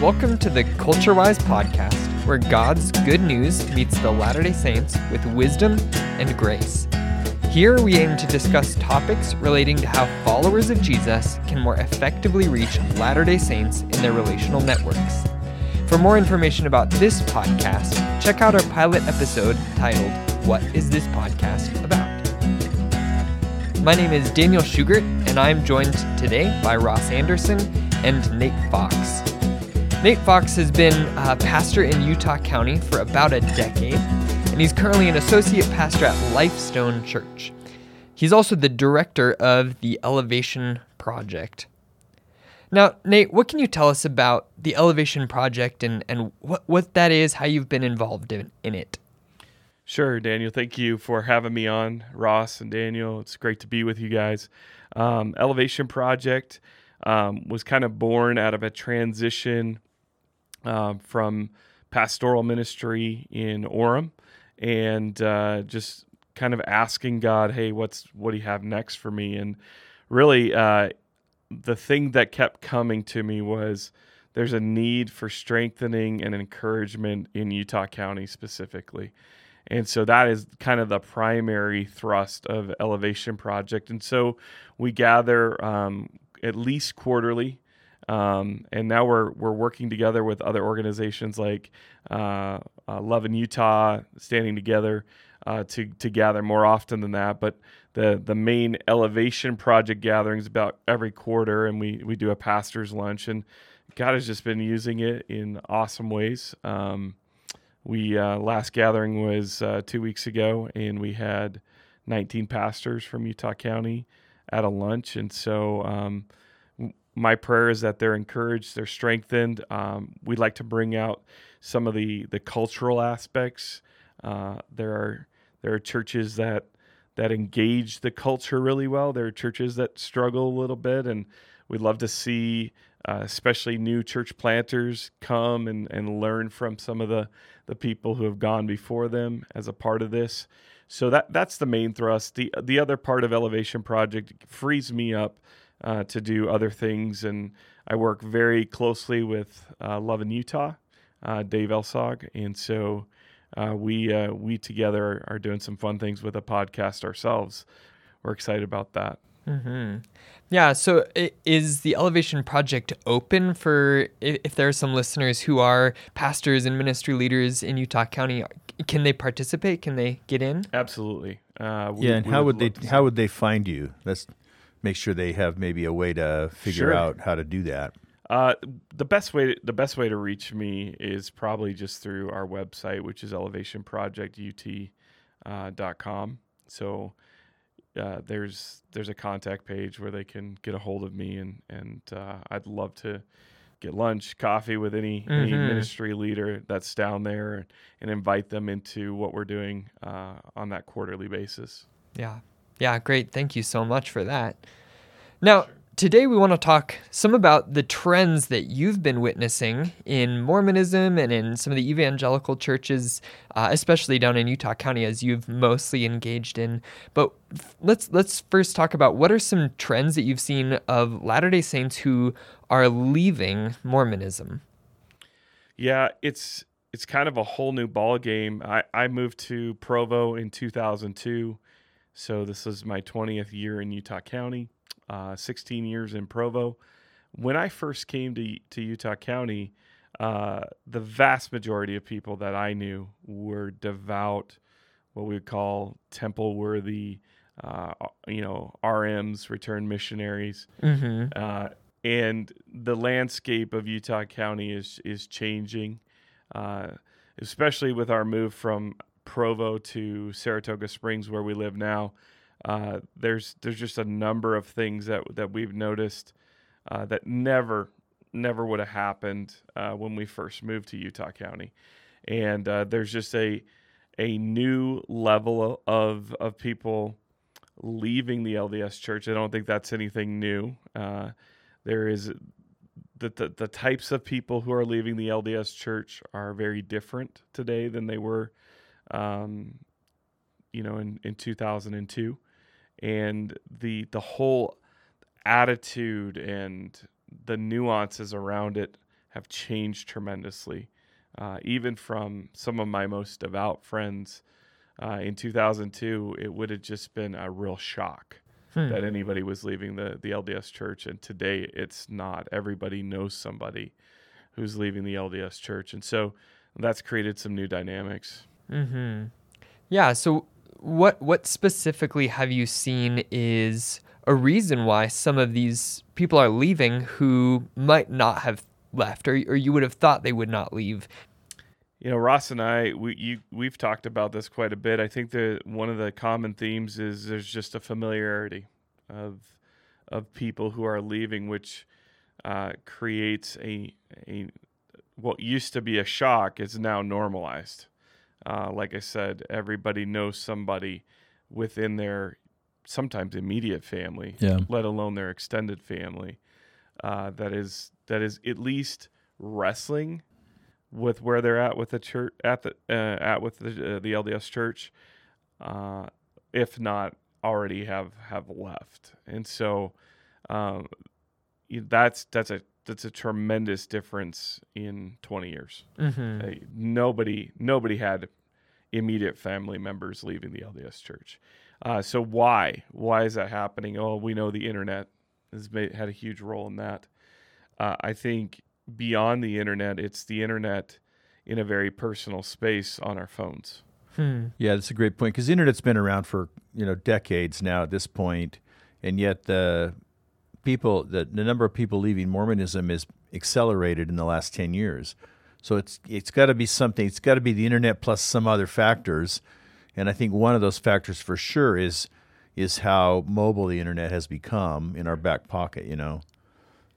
Welcome to the CultureWise podcast, where God's good news meets the Latter day Saints with wisdom and grace. Here we aim to discuss topics relating to how followers of Jesus can more effectively reach Latter day Saints in their relational networks. For more information about this podcast, check out our pilot episode titled, What is this podcast about? My name is Daniel Schugert, and I'm joined today by Ross Anderson and Nate Fox. Nate Fox has been a pastor in Utah County for about a decade, and he's currently an associate pastor at Lifestone Church. He's also the director of the Elevation Project. Now, Nate, what can you tell us about the Elevation Project and, and what, what that is, how you've been involved in, in it? Sure, Daniel. Thank you for having me on, Ross and Daniel. It's great to be with you guys. Um, Elevation Project um, was kind of born out of a transition uh, from pastoral ministry in Orem and uh, just kind of asking God, "Hey, what's what do you have next for me?" And really, uh, the thing that kept coming to me was there's a need for strengthening and encouragement in Utah County specifically. And so that is kind of the primary thrust of Elevation Project. And so we gather um, at least quarterly. Um, and now we're we're working together with other organizations like uh, uh, Love in Utah, standing together uh, to to gather more often than that. But the the main Elevation Project gatherings about every quarter, and we we do a pastors lunch, and God has just been using it in awesome ways. Um, we uh, last gathering was uh, two weeks ago, and we had 19 pastors from Utah County at a lunch, and so um, my prayer is that they're encouraged, they're strengthened. Um, we'd like to bring out some of the the cultural aspects. Uh, there are there are churches that that engage the culture really well. There are churches that struggle a little bit, and we'd love to see, uh, especially new church planters, come and, and learn from some of the the people who have gone before them as a part of this. So that that's the main thrust. The the other part of Elevation Project frees me up uh, to do other things, and I work very closely with uh, Love in Utah, uh, Dave Elsog, and so uh, we uh, we together are doing some fun things with a podcast ourselves. We're excited about that. Mm-hmm. Yeah. So, is the Elevation Project open for if there are some listeners who are pastors and ministry leaders in Utah County? Can they participate? Can they get in? Absolutely. Uh, we, yeah. And how would they how would they find you? Let's make sure they have maybe a way to figure sure. out how to do that. Uh, the best way the best way to reach me is probably just through our website, which is elevationprojectut.com. Uh, so uh, there's there's a contact page where they can get a hold of me, and and uh, I'd love to get lunch, coffee with any, mm-hmm. any ministry leader that's down there, and, and invite them into what we're doing uh, on that quarterly basis. Yeah, yeah, great. Thank you so much for that. Now, today we want to talk some about the trends that you've been witnessing in Mormonism and in some of the evangelical churches, uh, especially down in Utah County, as you've mostly engaged in. But let's let's first talk about what are some trends that you've seen of Latter Day Saints who are leaving Mormonism. Yeah, it's it's kind of a whole new ball game. I, I moved to Provo in 2002, so this is my 20th year in Utah County uh, 16 years in Provo. When I first came to, to Utah County, uh, the vast majority of people that I knew were devout, what we would call temple worthy, uh, you know, RMs, returned missionaries. Mm-hmm. Uh, and the landscape of Utah County is is changing, uh, especially with our move from Provo to Saratoga Springs, where we live now uh, there's there's just a number of things that that we've noticed uh, that never never would have happened uh, when we first moved to Utah County, and uh, there's just a a new level of of people leaving the LDS Church. I don't think that's anything new. Uh, there is the, the, the types of people who are leaving the LDS Church are very different today than they were, um, you know, in in 2002 and the the whole attitude and the nuances around it have changed tremendously. Uh, even from some of my most devout friends uh, in 2002, it would have just been a real shock hmm. that anybody was leaving the, the LDS church. And today it's not. Everybody knows somebody who's leaving the LDS church. And so that's created some new dynamics. Mm-hmm. Yeah. So, what what specifically have you seen is a reason why some of these people are leaving who might not have left, or or you would have thought they would not leave? You know, Ross and I, we you, we've talked about this quite a bit. I think that one of the common themes is there's just a familiarity of of people who are leaving, which uh, creates a a what used to be a shock is now normalized. Uh, like I said, everybody knows somebody within their sometimes immediate family, yeah. let alone their extended family, uh, that is that is at least wrestling with where they're at with the church at the uh, at with the uh, the LDS church, uh, if not already have have left, and so um, that's that's a that's a tremendous difference in 20 years. Mm-hmm. nobody nobody had immediate family members leaving the LDS Church. Uh, so why why is that happening? Oh, we know the internet has made, had a huge role in that. Uh, I think beyond the internet, it's the internet in a very personal space on our phones. Hmm. Yeah, that's a great point because the internet's been around for you know decades now at this point, and yet the people, the, the number of people leaving Mormonism is accelerated in the last 10 years. So it's it's got to be something. It's got to be the internet plus some other factors, and I think one of those factors for sure is is how mobile the internet has become in our back pocket. You know,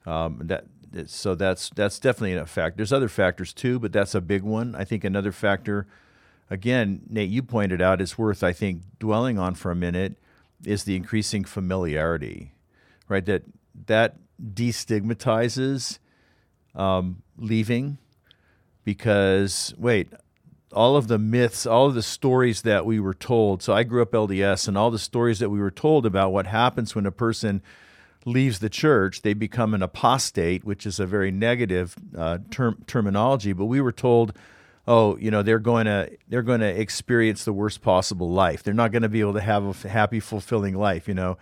um, that so that's that's definitely a fact. There's other factors too, but that's a big one. I think another factor, again, Nate, you pointed out, is worth I think dwelling on for a minute, is the increasing familiarity right? That that destigmatizes um, leaving because wait, all of the myths, all of the stories that we were told. So I grew up LDS, and all the stories that we were told about what happens when a person leaves the church, they become an apostate, which is a very negative uh, term, terminology. But we were told, oh, you know, they're going to they're going to experience the worst possible life. They're not going to be able to have a happy, fulfilling life. You know,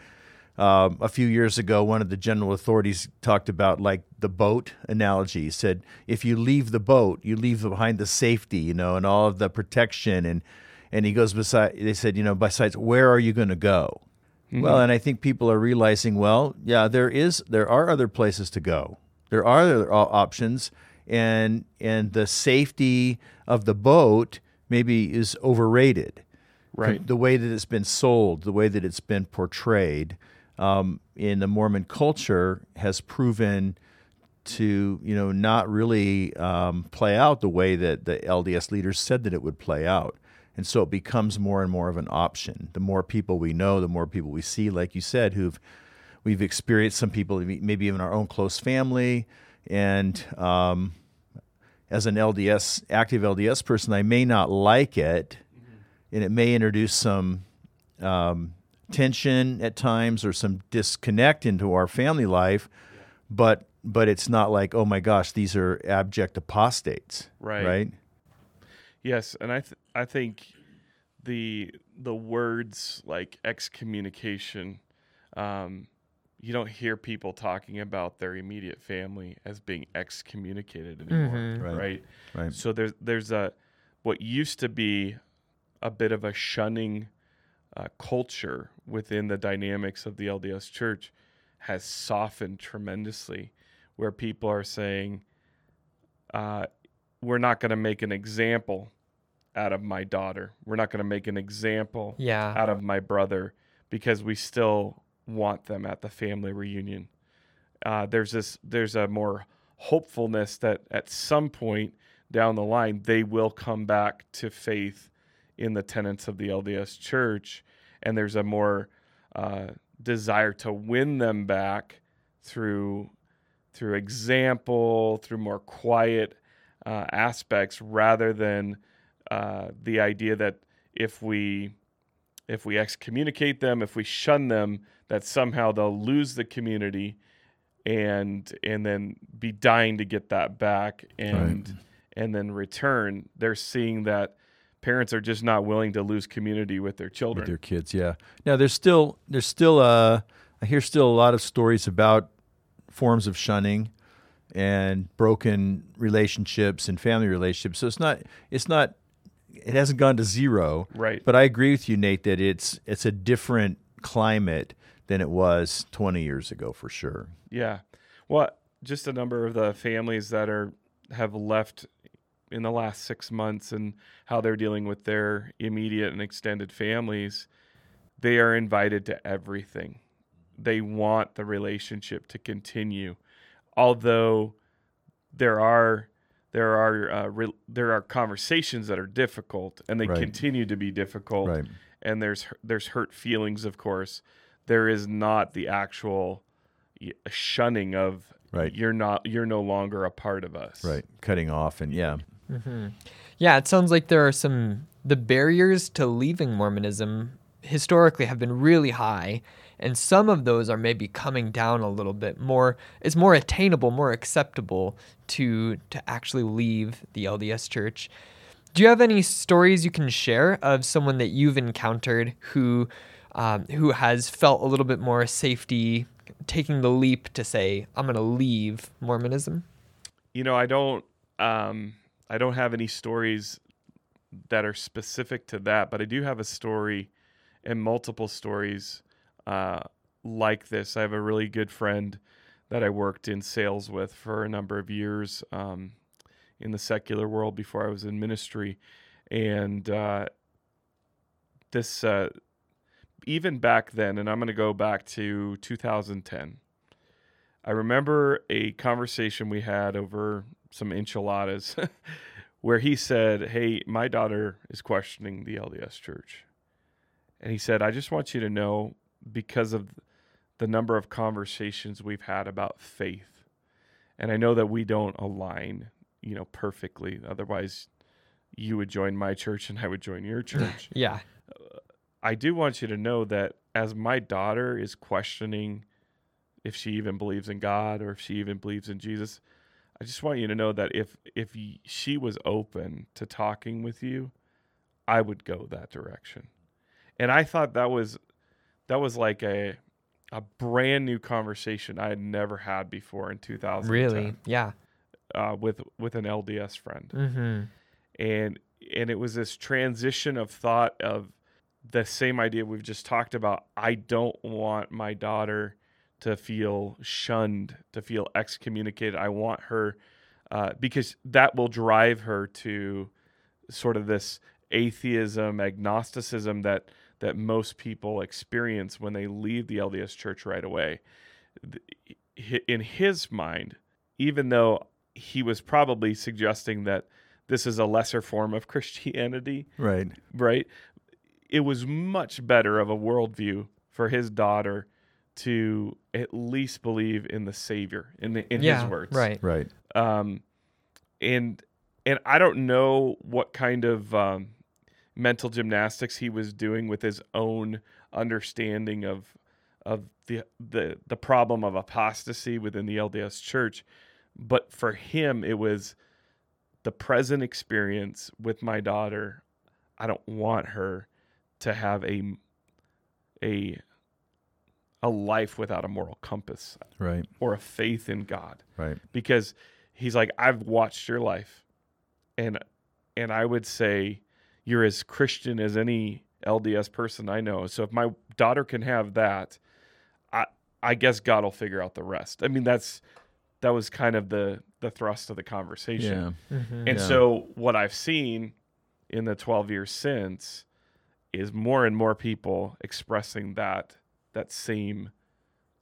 um, a few years ago, one of the general authorities talked about like the boat analogy. He said, if you leave the boat, you leave behind the safety, you know, and all of the protection. And, and he goes beside, they said, you know, besides, where are you going to go? Mm-hmm. Well, and I think people are realizing, well, yeah, there is, there are other places to go. There are other options. And, and the safety of the boat maybe is overrated. Right. The way that it's been sold, the way that it's been portrayed um, in the Mormon culture has proven to you know not really um, play out the way that the LDS leaders said that it would play out. And so it becomes more and more of an option. The more people we know, the more people we see, like you said, who've we've experienced some people, maybe even our own close family. And um, as an LDS, active LDS person, I may not like it, mm-hmm. and it may introduce some um, tension at times or some disconnect into our family life, but but it's not like oh my gosh these are abject apostates, right? Right. Yes, and I th- I think the the words like excommunication, um, you don't hear people talking about their immediate family as being excommunicated anymore, mm-hmm. right. right? Right. So there's there's a what used to be a bit of a shunning uh, culture within the dynamics of the LDS church has softened tremendously, where people are saying, uh, we're not going to make an example out of my daughter. We're not going to make an example yeah. out of my brother because we still want them at the family reunion. Uh, there's this there's a more hopefulness that at some point down the line they will come back to faith in the tenets of the LDS Church, and there's a more uh, desire to win them back through through example, through more quiet uh, aspects, rather than uh, the idea that if we if we excommunicate them, if we shun them, that somehow they'll lose the community and and then be dying to get that back and Right. and then return. They're seeing that parents are just not willing to lose community with their children. with their kids. Yeah. Now there's still there's still uh I hear still a lot of stories about forms of shunning and broken relationships and family relationships. So it's not it's not it hasn't gone to zero. Right. But I agree with you, Nate, that it's it's a different climate than it was 20 years ago for sure. Yeah. Well, just a number of the families that are have left in the last six months and how they're dealing with their immediate and extended families, they are invited to everything. They want the relationship to continue, although there are there are uh, re- there are conversations that are difficult and they Right. continue to be difficult Right. and there's there's hurt feelings of course there is not the actual shunning of Right. you're not you're no longer a part of us Right. Cutting off and yeah. Yeah, it sounds like there are some the barriers to leaving Mormonism historically have been really high, and some of those are maybe coming down a little bit more. It's more attainable, more acceptable to to actually leave the LDS Church. Do you have any stories you can share of someone that you've encountered who um, who has felt a little bit more safety taking the leap to say, "I'm going to leave Mormonism"? you know i don't um i don't have any stories that are specific to that but i do have a story and multiple stories uh like this. I have a really good friend that i worked in sales with for a number of years um in the secular world before i was in ministry. And uh this uh even back then and i'm going to go back to 2010 I remember a conversation we had over some enchiladas where he said, Hey, my daughter is questioning the LDS church. And he said, I just want you to know because of the number of conversations we've had about faith. And I know that we don't align, you know, perfectly. Otherwise, you would join my church and I would join your church. Yeah. Uh, I do want you to know that as my daughter is questioning if she even believes in God or if she even believes in Jesus, I just want you to know that if if she was open to talking with you, I would go that direction. And I thought that was that was like a a brand new conversation I had never had before in 2010 Really? Yeah. uh, with with an LDS friend Mm-hmm. and and it was this transition of thought of the same idea we've just talked about i don't want my daughter to feel shunned to feel excommunicated i want her uh, because that will drive her to sort of this atheism agnosticism that that most people experience when they leave the lds church right away in his mind even though he was probably suggesting that this is a lesser form of Christianity, Right. right? It was much better of a worldview for his daughter to at least believe in the Savior, in the, in yeah. his words, Right. Right. Um, and and I don't know what kind of um, mental gymnastics he was doing with his own understanding of of the the the problem of apostasy within the LDS Church, but for him it was the present experience with my daughter. I don't want her to have a a a life without a moral compass Right. or a faith in God Right. because he's like I've watched your life and and I would say you're as Christian as any LDS person I know. So if my daughter can have that, I I guess God will figure out the rest. I mean that's that was kind of the the thrust of the conversation. Yeah. Mm-hmm. And Yeah. so what I've seen in the 12 years since is more and more people expressing that that same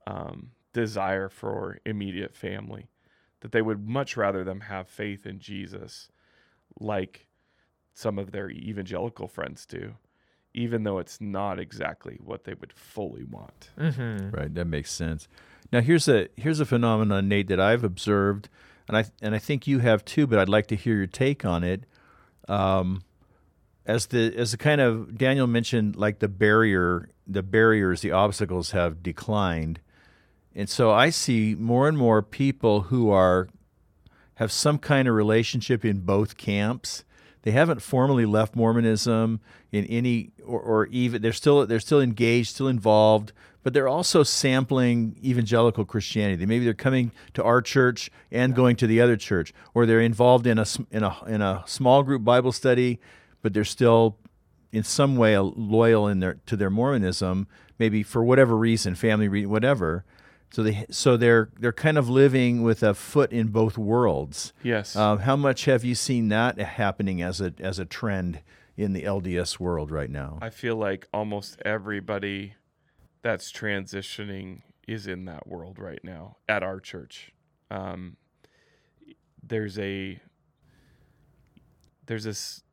um, desire for immediate family, that they would much rather them have faith in Jesus, like some of their evangelical friends do, even though it's not exactly what they would fully want. Mm-hmm. Right, that makes sense. Now here's a here's a phenomenon, Nate, that I've observed, and I and I think you have too. But I'd like to hear your take on it. Um, as the as the kind of Daniel mentioned, like the barrier, the barriers, the obstacles have declined. And so I see more and more people who are have some kind of relationship in both camps. They haven't formally left Mormonism in any or, or even they're still they're still engaged, still involved, but they're also sampling evangelical Christianity. Maybe they're coming to our church and going to the other church, or they're involved in a in a in a small group Bible study, but they're still in some way loyal in their to their Mormonism, maybe for whatever reason, family reason, whatever. So they so they're they're kind of living with a foot in both worlds. Yes. Um, how much have you seen that happening as a as a trend in the LDS world right now? I feel like almost everybody that's transitioning is in that world right now at our church. Um, there's a there's this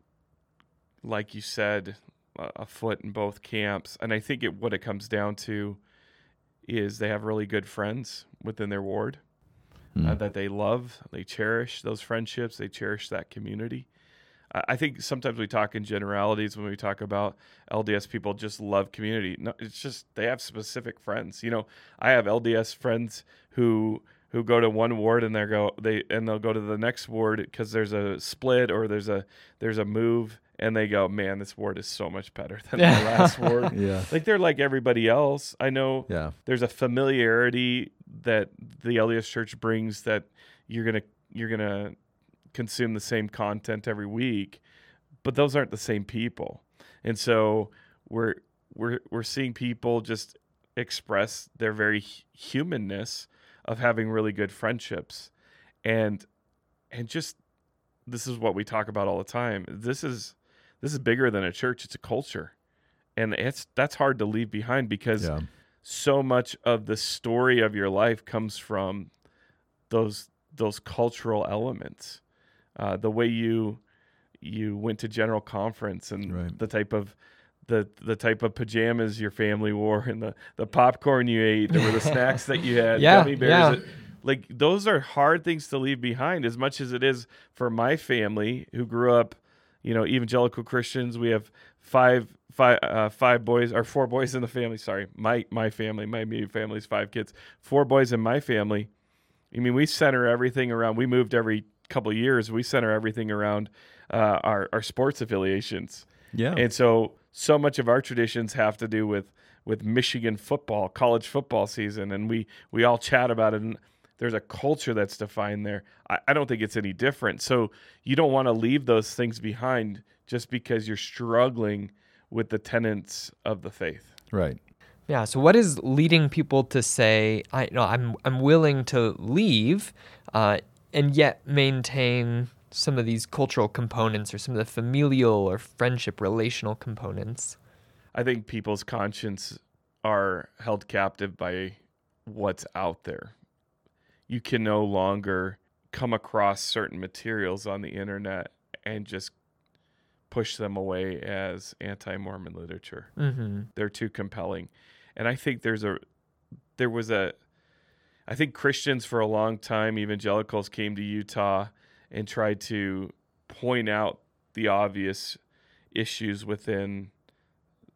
like you said a foot in both camps and i think it what it comes down to is they have really good friends within their ward mm. uh, that they love they cherish those friendships they cherish that community I think sometimes we talk in generalities when we talk about LDS people just love community. No, it's just they have specific friends. You know, I have LDS friends who who go to one ward and they go they and they'll go to the next ward because there's a split or there's a there's a move and they go, man, this ward is so much better than the last ward. Yeah, like they're like everybody else. I know. Yeah, there's a familiarity that the LDS Church brings that you're gonna you're gonna consume the same content every week, but those aren't the same people. And so we're we're we're seeing people just express their very humanness of having really good friendships and and just this is what we talk about all the time. This is this is bigger than a church, it's a culture. And it's that's hard to leave behind because yeah. so much of the story of your life comes from those those cultural elements uh, the way you you went to general conference and right. the type of the the type of pajamas your family wore and the, the popcorn you ate or the snacks that you had yeah, gummy bears yeah. Like those are hard things to leave behind as much as it is for my family who grew up you know evangelical christians we have five five uh, five boys or four boys in the family sorry my my family my immediate family's five kids four boys in my family i mean we center everything around we moved every couple years, we center everything around uh, our our sports affiliations. Yeah, and so so much of our traditions have to do with with Michigan football, college football season, and we we all chat about it. And there's a culture that's defined there. I, I don't think it's any different. So you don't want to leave those things behind just because you're struggling with the tenets of the faith. Right. Yeah. So, what is leading people to say, "I no, I'm I'm willing to leave," uh, and yet maintain some of these cultural components or some of the familial or friendship relational components. I think people's conscience are held captive by what's out there. You can no longer come across certain materials on the internet and just push them away as anti-Mormon literature. Mm-hmm. They're too compelling, and I think there's a there was a I think Christians for a long time, evangelicals came to Utah and tried to point out the obvious issues within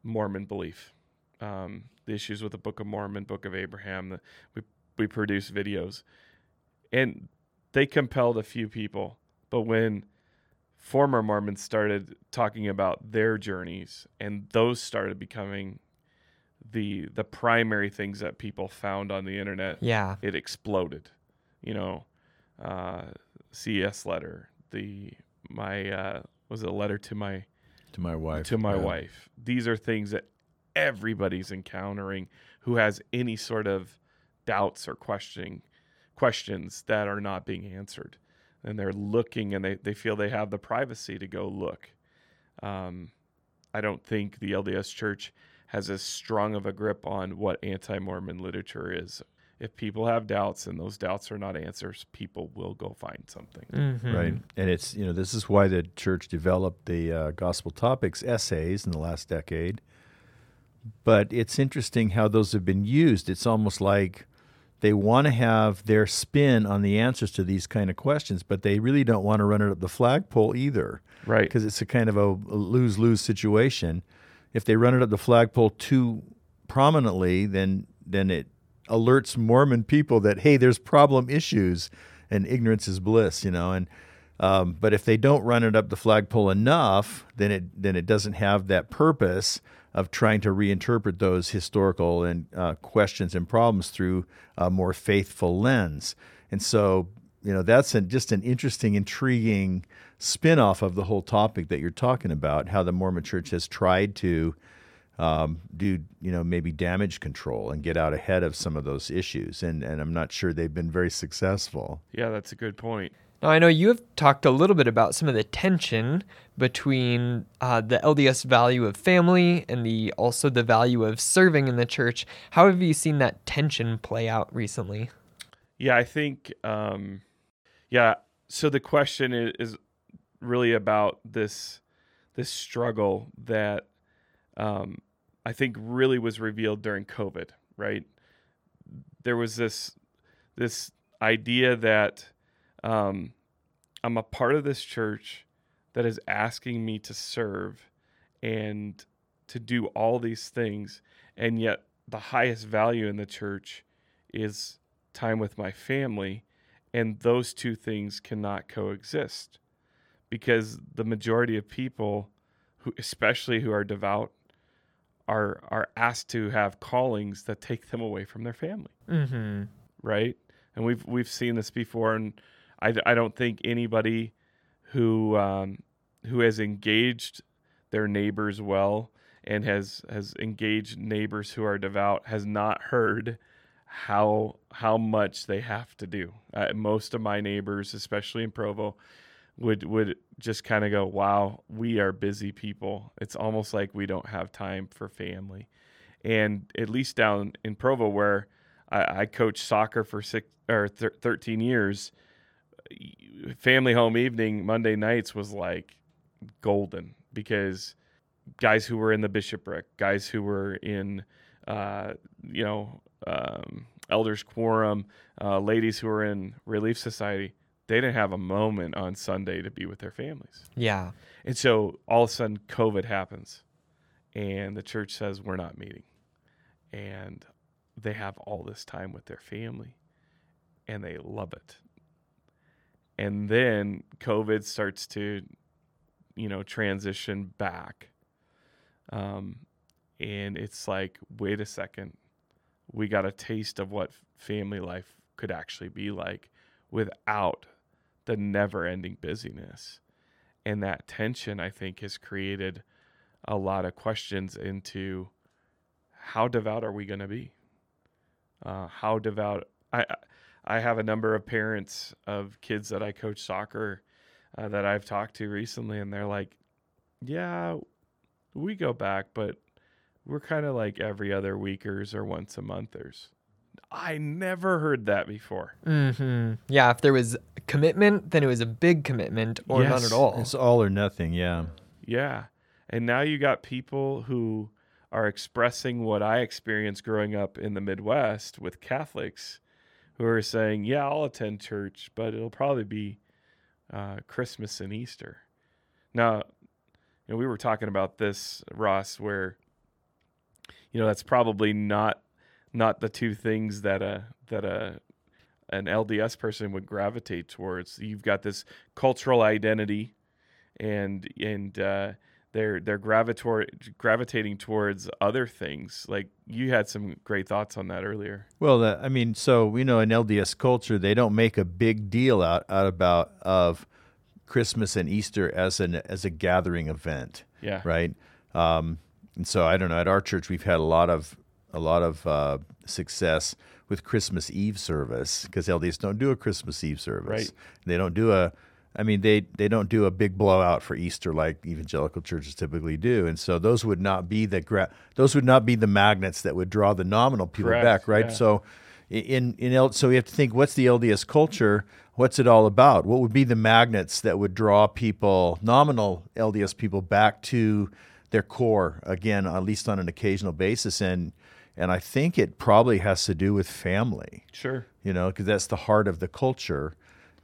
Mormon belief, um, the issues with the Book of Mormon, Book of Abraham. The, we we produce videos, and they compelled a few people. But when former Mormons started talking about their journeys, and those started becoming the the primary things that people found on the internet, yeah, it exploded. You know, uh, CES Letter, the my uh, was it a letter to my to my wife to my yeah. wife. These are things that everybody's encountering who has any sort of doubts or questioning questions that are not being answered and they're looking and they, they feel they have the privacy to go look um, i don't think the lds church has as strong of a grip on what anti-Mormon literature is. If people have doubts and those doubts are not answers, people will go find something. Mm-hmm. Right. And it's, you know, this is why the church developed the uh, gospel topics essays in the last decade. But it's interesting how those have been used. It's almost like they want to have their spin on the answers to these kind of questions, but they really don't want to run it up the flagpole either. Right. Because it's a kind of a lose lose situation if they run it up the flagpole too prominently, then then it alerts Mormon people that hey, there's problem issues, and ignorance is bliss, you know. And um, but if they don't run it up the flagpole enough, then it then it doesn't have that purpose of trying to reinterpret those historical and uh, questions and problems through a more faithful lens. And so, you know, that's an, just an interesting, intriguing spin-off of the whole topic that you're talking about. How the Mormon Church has tried to um, do you know maybe damage control and get out ahead of some of those issues and and I'm not sure they've been very successful. Yeah, that's a good point. Now I know you have talked a little bit about some of the tension between uh, the LDS value of family and the also the value of serving in the church. How have you seen that tension play out recently? Yeah, I think um, yeah. So the question is, is really about this this struggle that um, I think really was revealed during COVID, right? There was this this idea that um, I'm a part of this church that is asking me to serve and to do all these things, and yet the highest value in the church is time with my family, and those two things cannot coexist because the majority of people who especially who are devout are are asked to have callings that take them away from their family. Mm-hmm. Right? And we've we've seen this before, and I, I don't think anybody who um, who has engaged their neighbors well and has has engaged neighbors who are devout has not heard how how much they have to do. Uh, most of my neighbors, especially in Provo, would would just kind of go, "Wow, we are busy people. It's almost like we don't have time for family." And at least down in Provo, where I, I coached soccer for six or thir- thirteen years, family home evening Monday nights was like golden because guys who were in the bishopric, guys who were in, uh, you know, um, elders quorum, uh, ladies who were in relief society they didn't have a moment on Sunday to be with their families. Yeah. And so all of a sudden COVID happens and the church says we're not meeting. And they have all this time with their family and they love it. And then COVID starts to, you know, transition back. Um, and it's like, wait a second, we got a taste of what family life could actually be like without the never ending busyness. And that tension, I think, has created a lot of questions into how devout are we going to be? Uh, how devout? I I have a number of parents of kids that I coach soccer uh, that I've talked to recently, and they're like, "Yeah, we go back, but we're kind of like every other weekers or once a monthers." I never heard that before. Mm-hmm. Yeah, if there was commitment, then it was a big commitment or none Yes. at all. It's all or nothing, yeah. Yeah. And now you got people who are expressing what I experienced growing up in the Midwest with Catholics who are saying, yeah, I'll attend church, but it'll probably be uh, Christmas and Easter. Now, you know, we were talking about this, Ross, where, you know, that's probably not not the two things that a that a an LDS person would gravitate towards. You've got this cultural identity, and and uh, they're they're gravitor- gravitating towards other things. Like you had some great thoughts on that earlier. Well, uh, I mean, so we know in LDS culture they don't make a big deal out, out about of Christmas and Easter as an as a gathering event, Yeah, right? Um, and so I don't know. At our church, we've had a lot of a lot of uh, success with Christmas Eve service because LDS don't do a Christmas Eve service. Right. They don't do a. I mean, they they don't do a big blowout for Easter like evangelical churches typically do, and so those would not be the gra- those would not be the magnets that would draw the nominal people Correct, back, right? yeah. So, in in L, so we have to think what's the LDS culture? What's it all about? What would be the magnets that would draw people, nominal LDS people, back to their core again, at least on an occasional basis? And and I think it probably has to do with family, sure. you know, because that's the heart of the culture.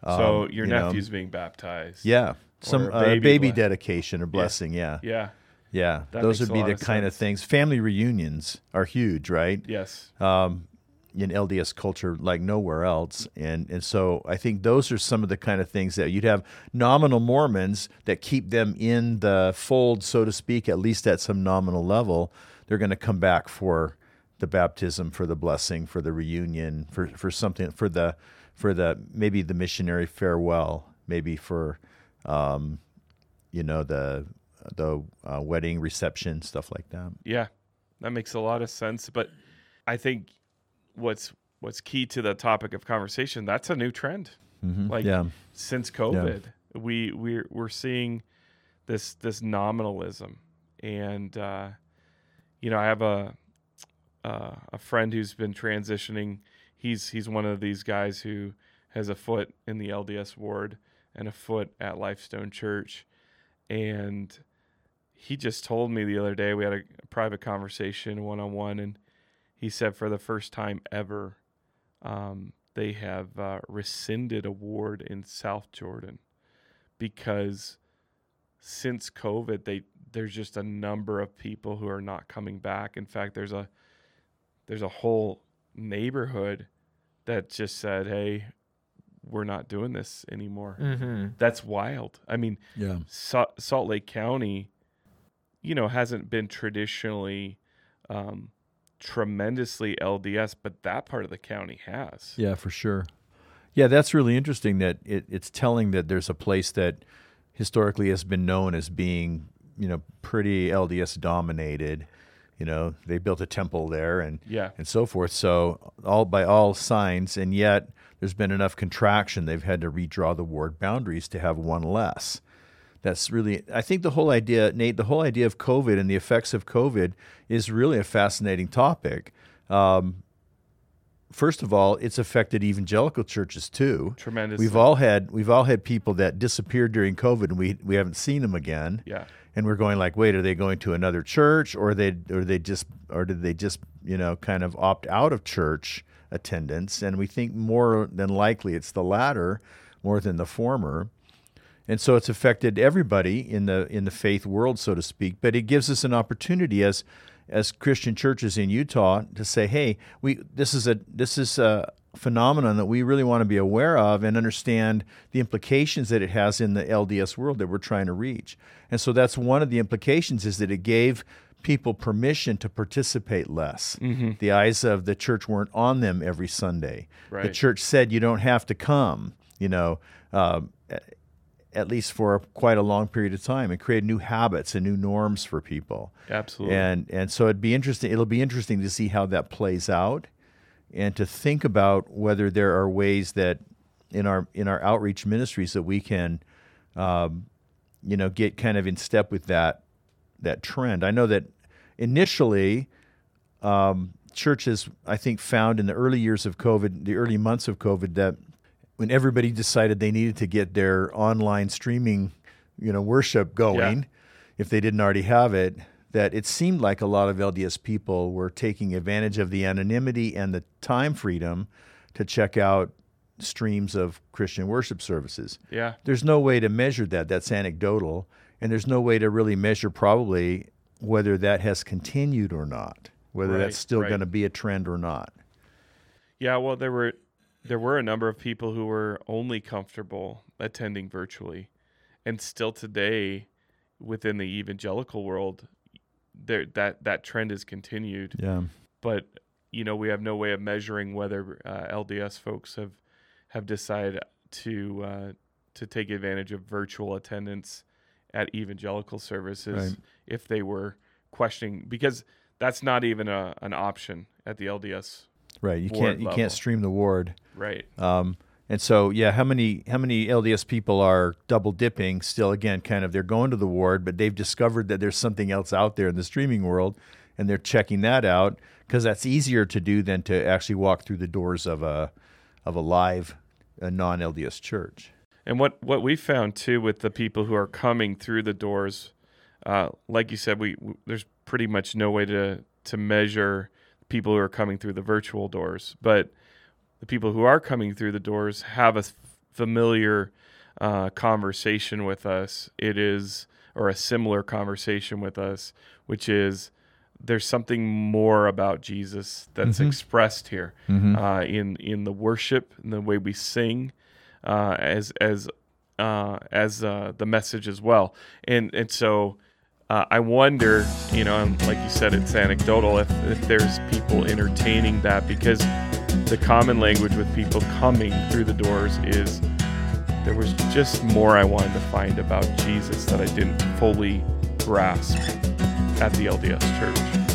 So Um, your you know, nephew's being baptized. yeah, some a uh, baby baby, dedication or blessing, yeah, yeah. Yeah. That Those would be the of kind of things. Family reunions are huge, right? Yes. Um, in LDS culture like nowhere else. And and so I think those are some of the kind of things that you'd have nominal Mormons that keep them in the fold, so to speak, at least at some nominal level. They're going to come back for the baptism, for the blessing, for the reunion, for for something, for the for the maybe the missionary farewell, maybe for um, you know the the uh, wedding reception stuff like that. Yeah, that makes a lot of sense. But I think what's what's key to the topic of conversation that's a new trend. Mhm. Like yeah, since COVID, we we're we're seeing this this nominalism, and uh, you know I have a uh, a friend who's been transitioning. He's he's one of these guys who has a foot in the LDS ward and a foot at Lifestone Church, and he just told me the other day we had a, private conversation one on one, and he said for the first time ever, um, they have uh, rescinded a ward in South Jordan because since COVID, they there's just a number of people who are not coming back. In fact, there's a there's a whole neighborhood that just said, "Hey, we're not doing this anymore." Mm-hmm. That's wild. I mean, yeah, Sa- Salt Lake County, you know, hasn't been traditionally um, tremendously LDS, but that part of the county has. yeah, for sure. Yeah, that's really interesting. That it, it's telling that there's a place that historically has been known as being, you know, pretty LDS dominated. You know, they built a temple there and Yeah. and so forth. So all by all signs, and yet there's been enough contraction. They've had to redraw the ward boundaries to have one less. That's really, I think the whole idea, Nate, the whole idea of COVID and the effects of COVID is really a fascinating topic. Um, first of all, it's affected evangelical churches too. Tremendously. We've all had we've all had people that disappeared during COVID, and we we haven't seen them again Yeah. and we're going like, wait, are they going to another church, or they or they just or did they just you know kind of opt out of church attendance? And we think more than likely it's the latter, more than the former. And so it's affected everybody in the in the faith world, so to speak. But it gives us an opportunity as as Christian churches in Utah to say, hey, we this is a this is a phenomenon that we really want to be aware of and understand the implications that it has in the LDS world that we're trying to reach. And so that's one of the implications is that it gave people permission to participate less. The eyes of the church weren't on them every Sunday. The church said you don't have to come. You know, um, at least for quite a long period of time and create new habits and new norms for people. Absolutely. And and so it'd be interesting it'll be interesting to see how that plays out and to think about whether there are ways that in our in our outreach ministries that we can um, you know get kind of in step with that that trend. I know that initially um, churches I think found in the early years of COVID, the early months of COVID that when everybody decided they needed to get their online streaming, you know, worship going, if they didn't already have it, that it seemed like a lot of LDS people were taking advantage of the anonymity and the time freedom to check out streams of Christian worship services. yeah. There's no way to measure that. That's anecdotal. And there's no way to really measure probably whether that has continued or not, whether Right, that's still right. going to be a trend or not. Yeah, well, there were there were a number of people who were only comfortable attending virtually, and still today, within the evangelical world, there that that trend has continued. Yeah. But you know, we have no way of measuring whether uh, LDS folks have have decided to uh, to take advantage of virtual attendance at evangelical services Right. if they were questioning because that's not even a, an option at the LDS Right. You can't you level. can't stream the ward. Right Um, and so, yeah, how many how many LDS people are double dipping? Still, again, kind of they're going to the ward, but they've discovered that there's something else out there in the streaming world, and they're checking that out because that's easier to do than to actually walk through the doors of a of a live a non LDS church. And what what we found too with the people who are coming through the doors, uh, like you said, we, w there's pretty much no way to to measure people who are coming through the virtual doors, but the people who are coming through the doors have a familiar uh, conversation with us. It is or a similar conversation with us, which is there's something more about Jesus that's Mhm. expressed here Mhm. uh, in in the worship and the way we sing, uh, as as uh, as uh, the message as well. And and so uh, I wonder, you know, like you said, it's anecdotal if if there's people entertaining that because the common language with people coming through the doors is there was just more I wanted to find about Jesus that I didn't fully grasp at the LDS church.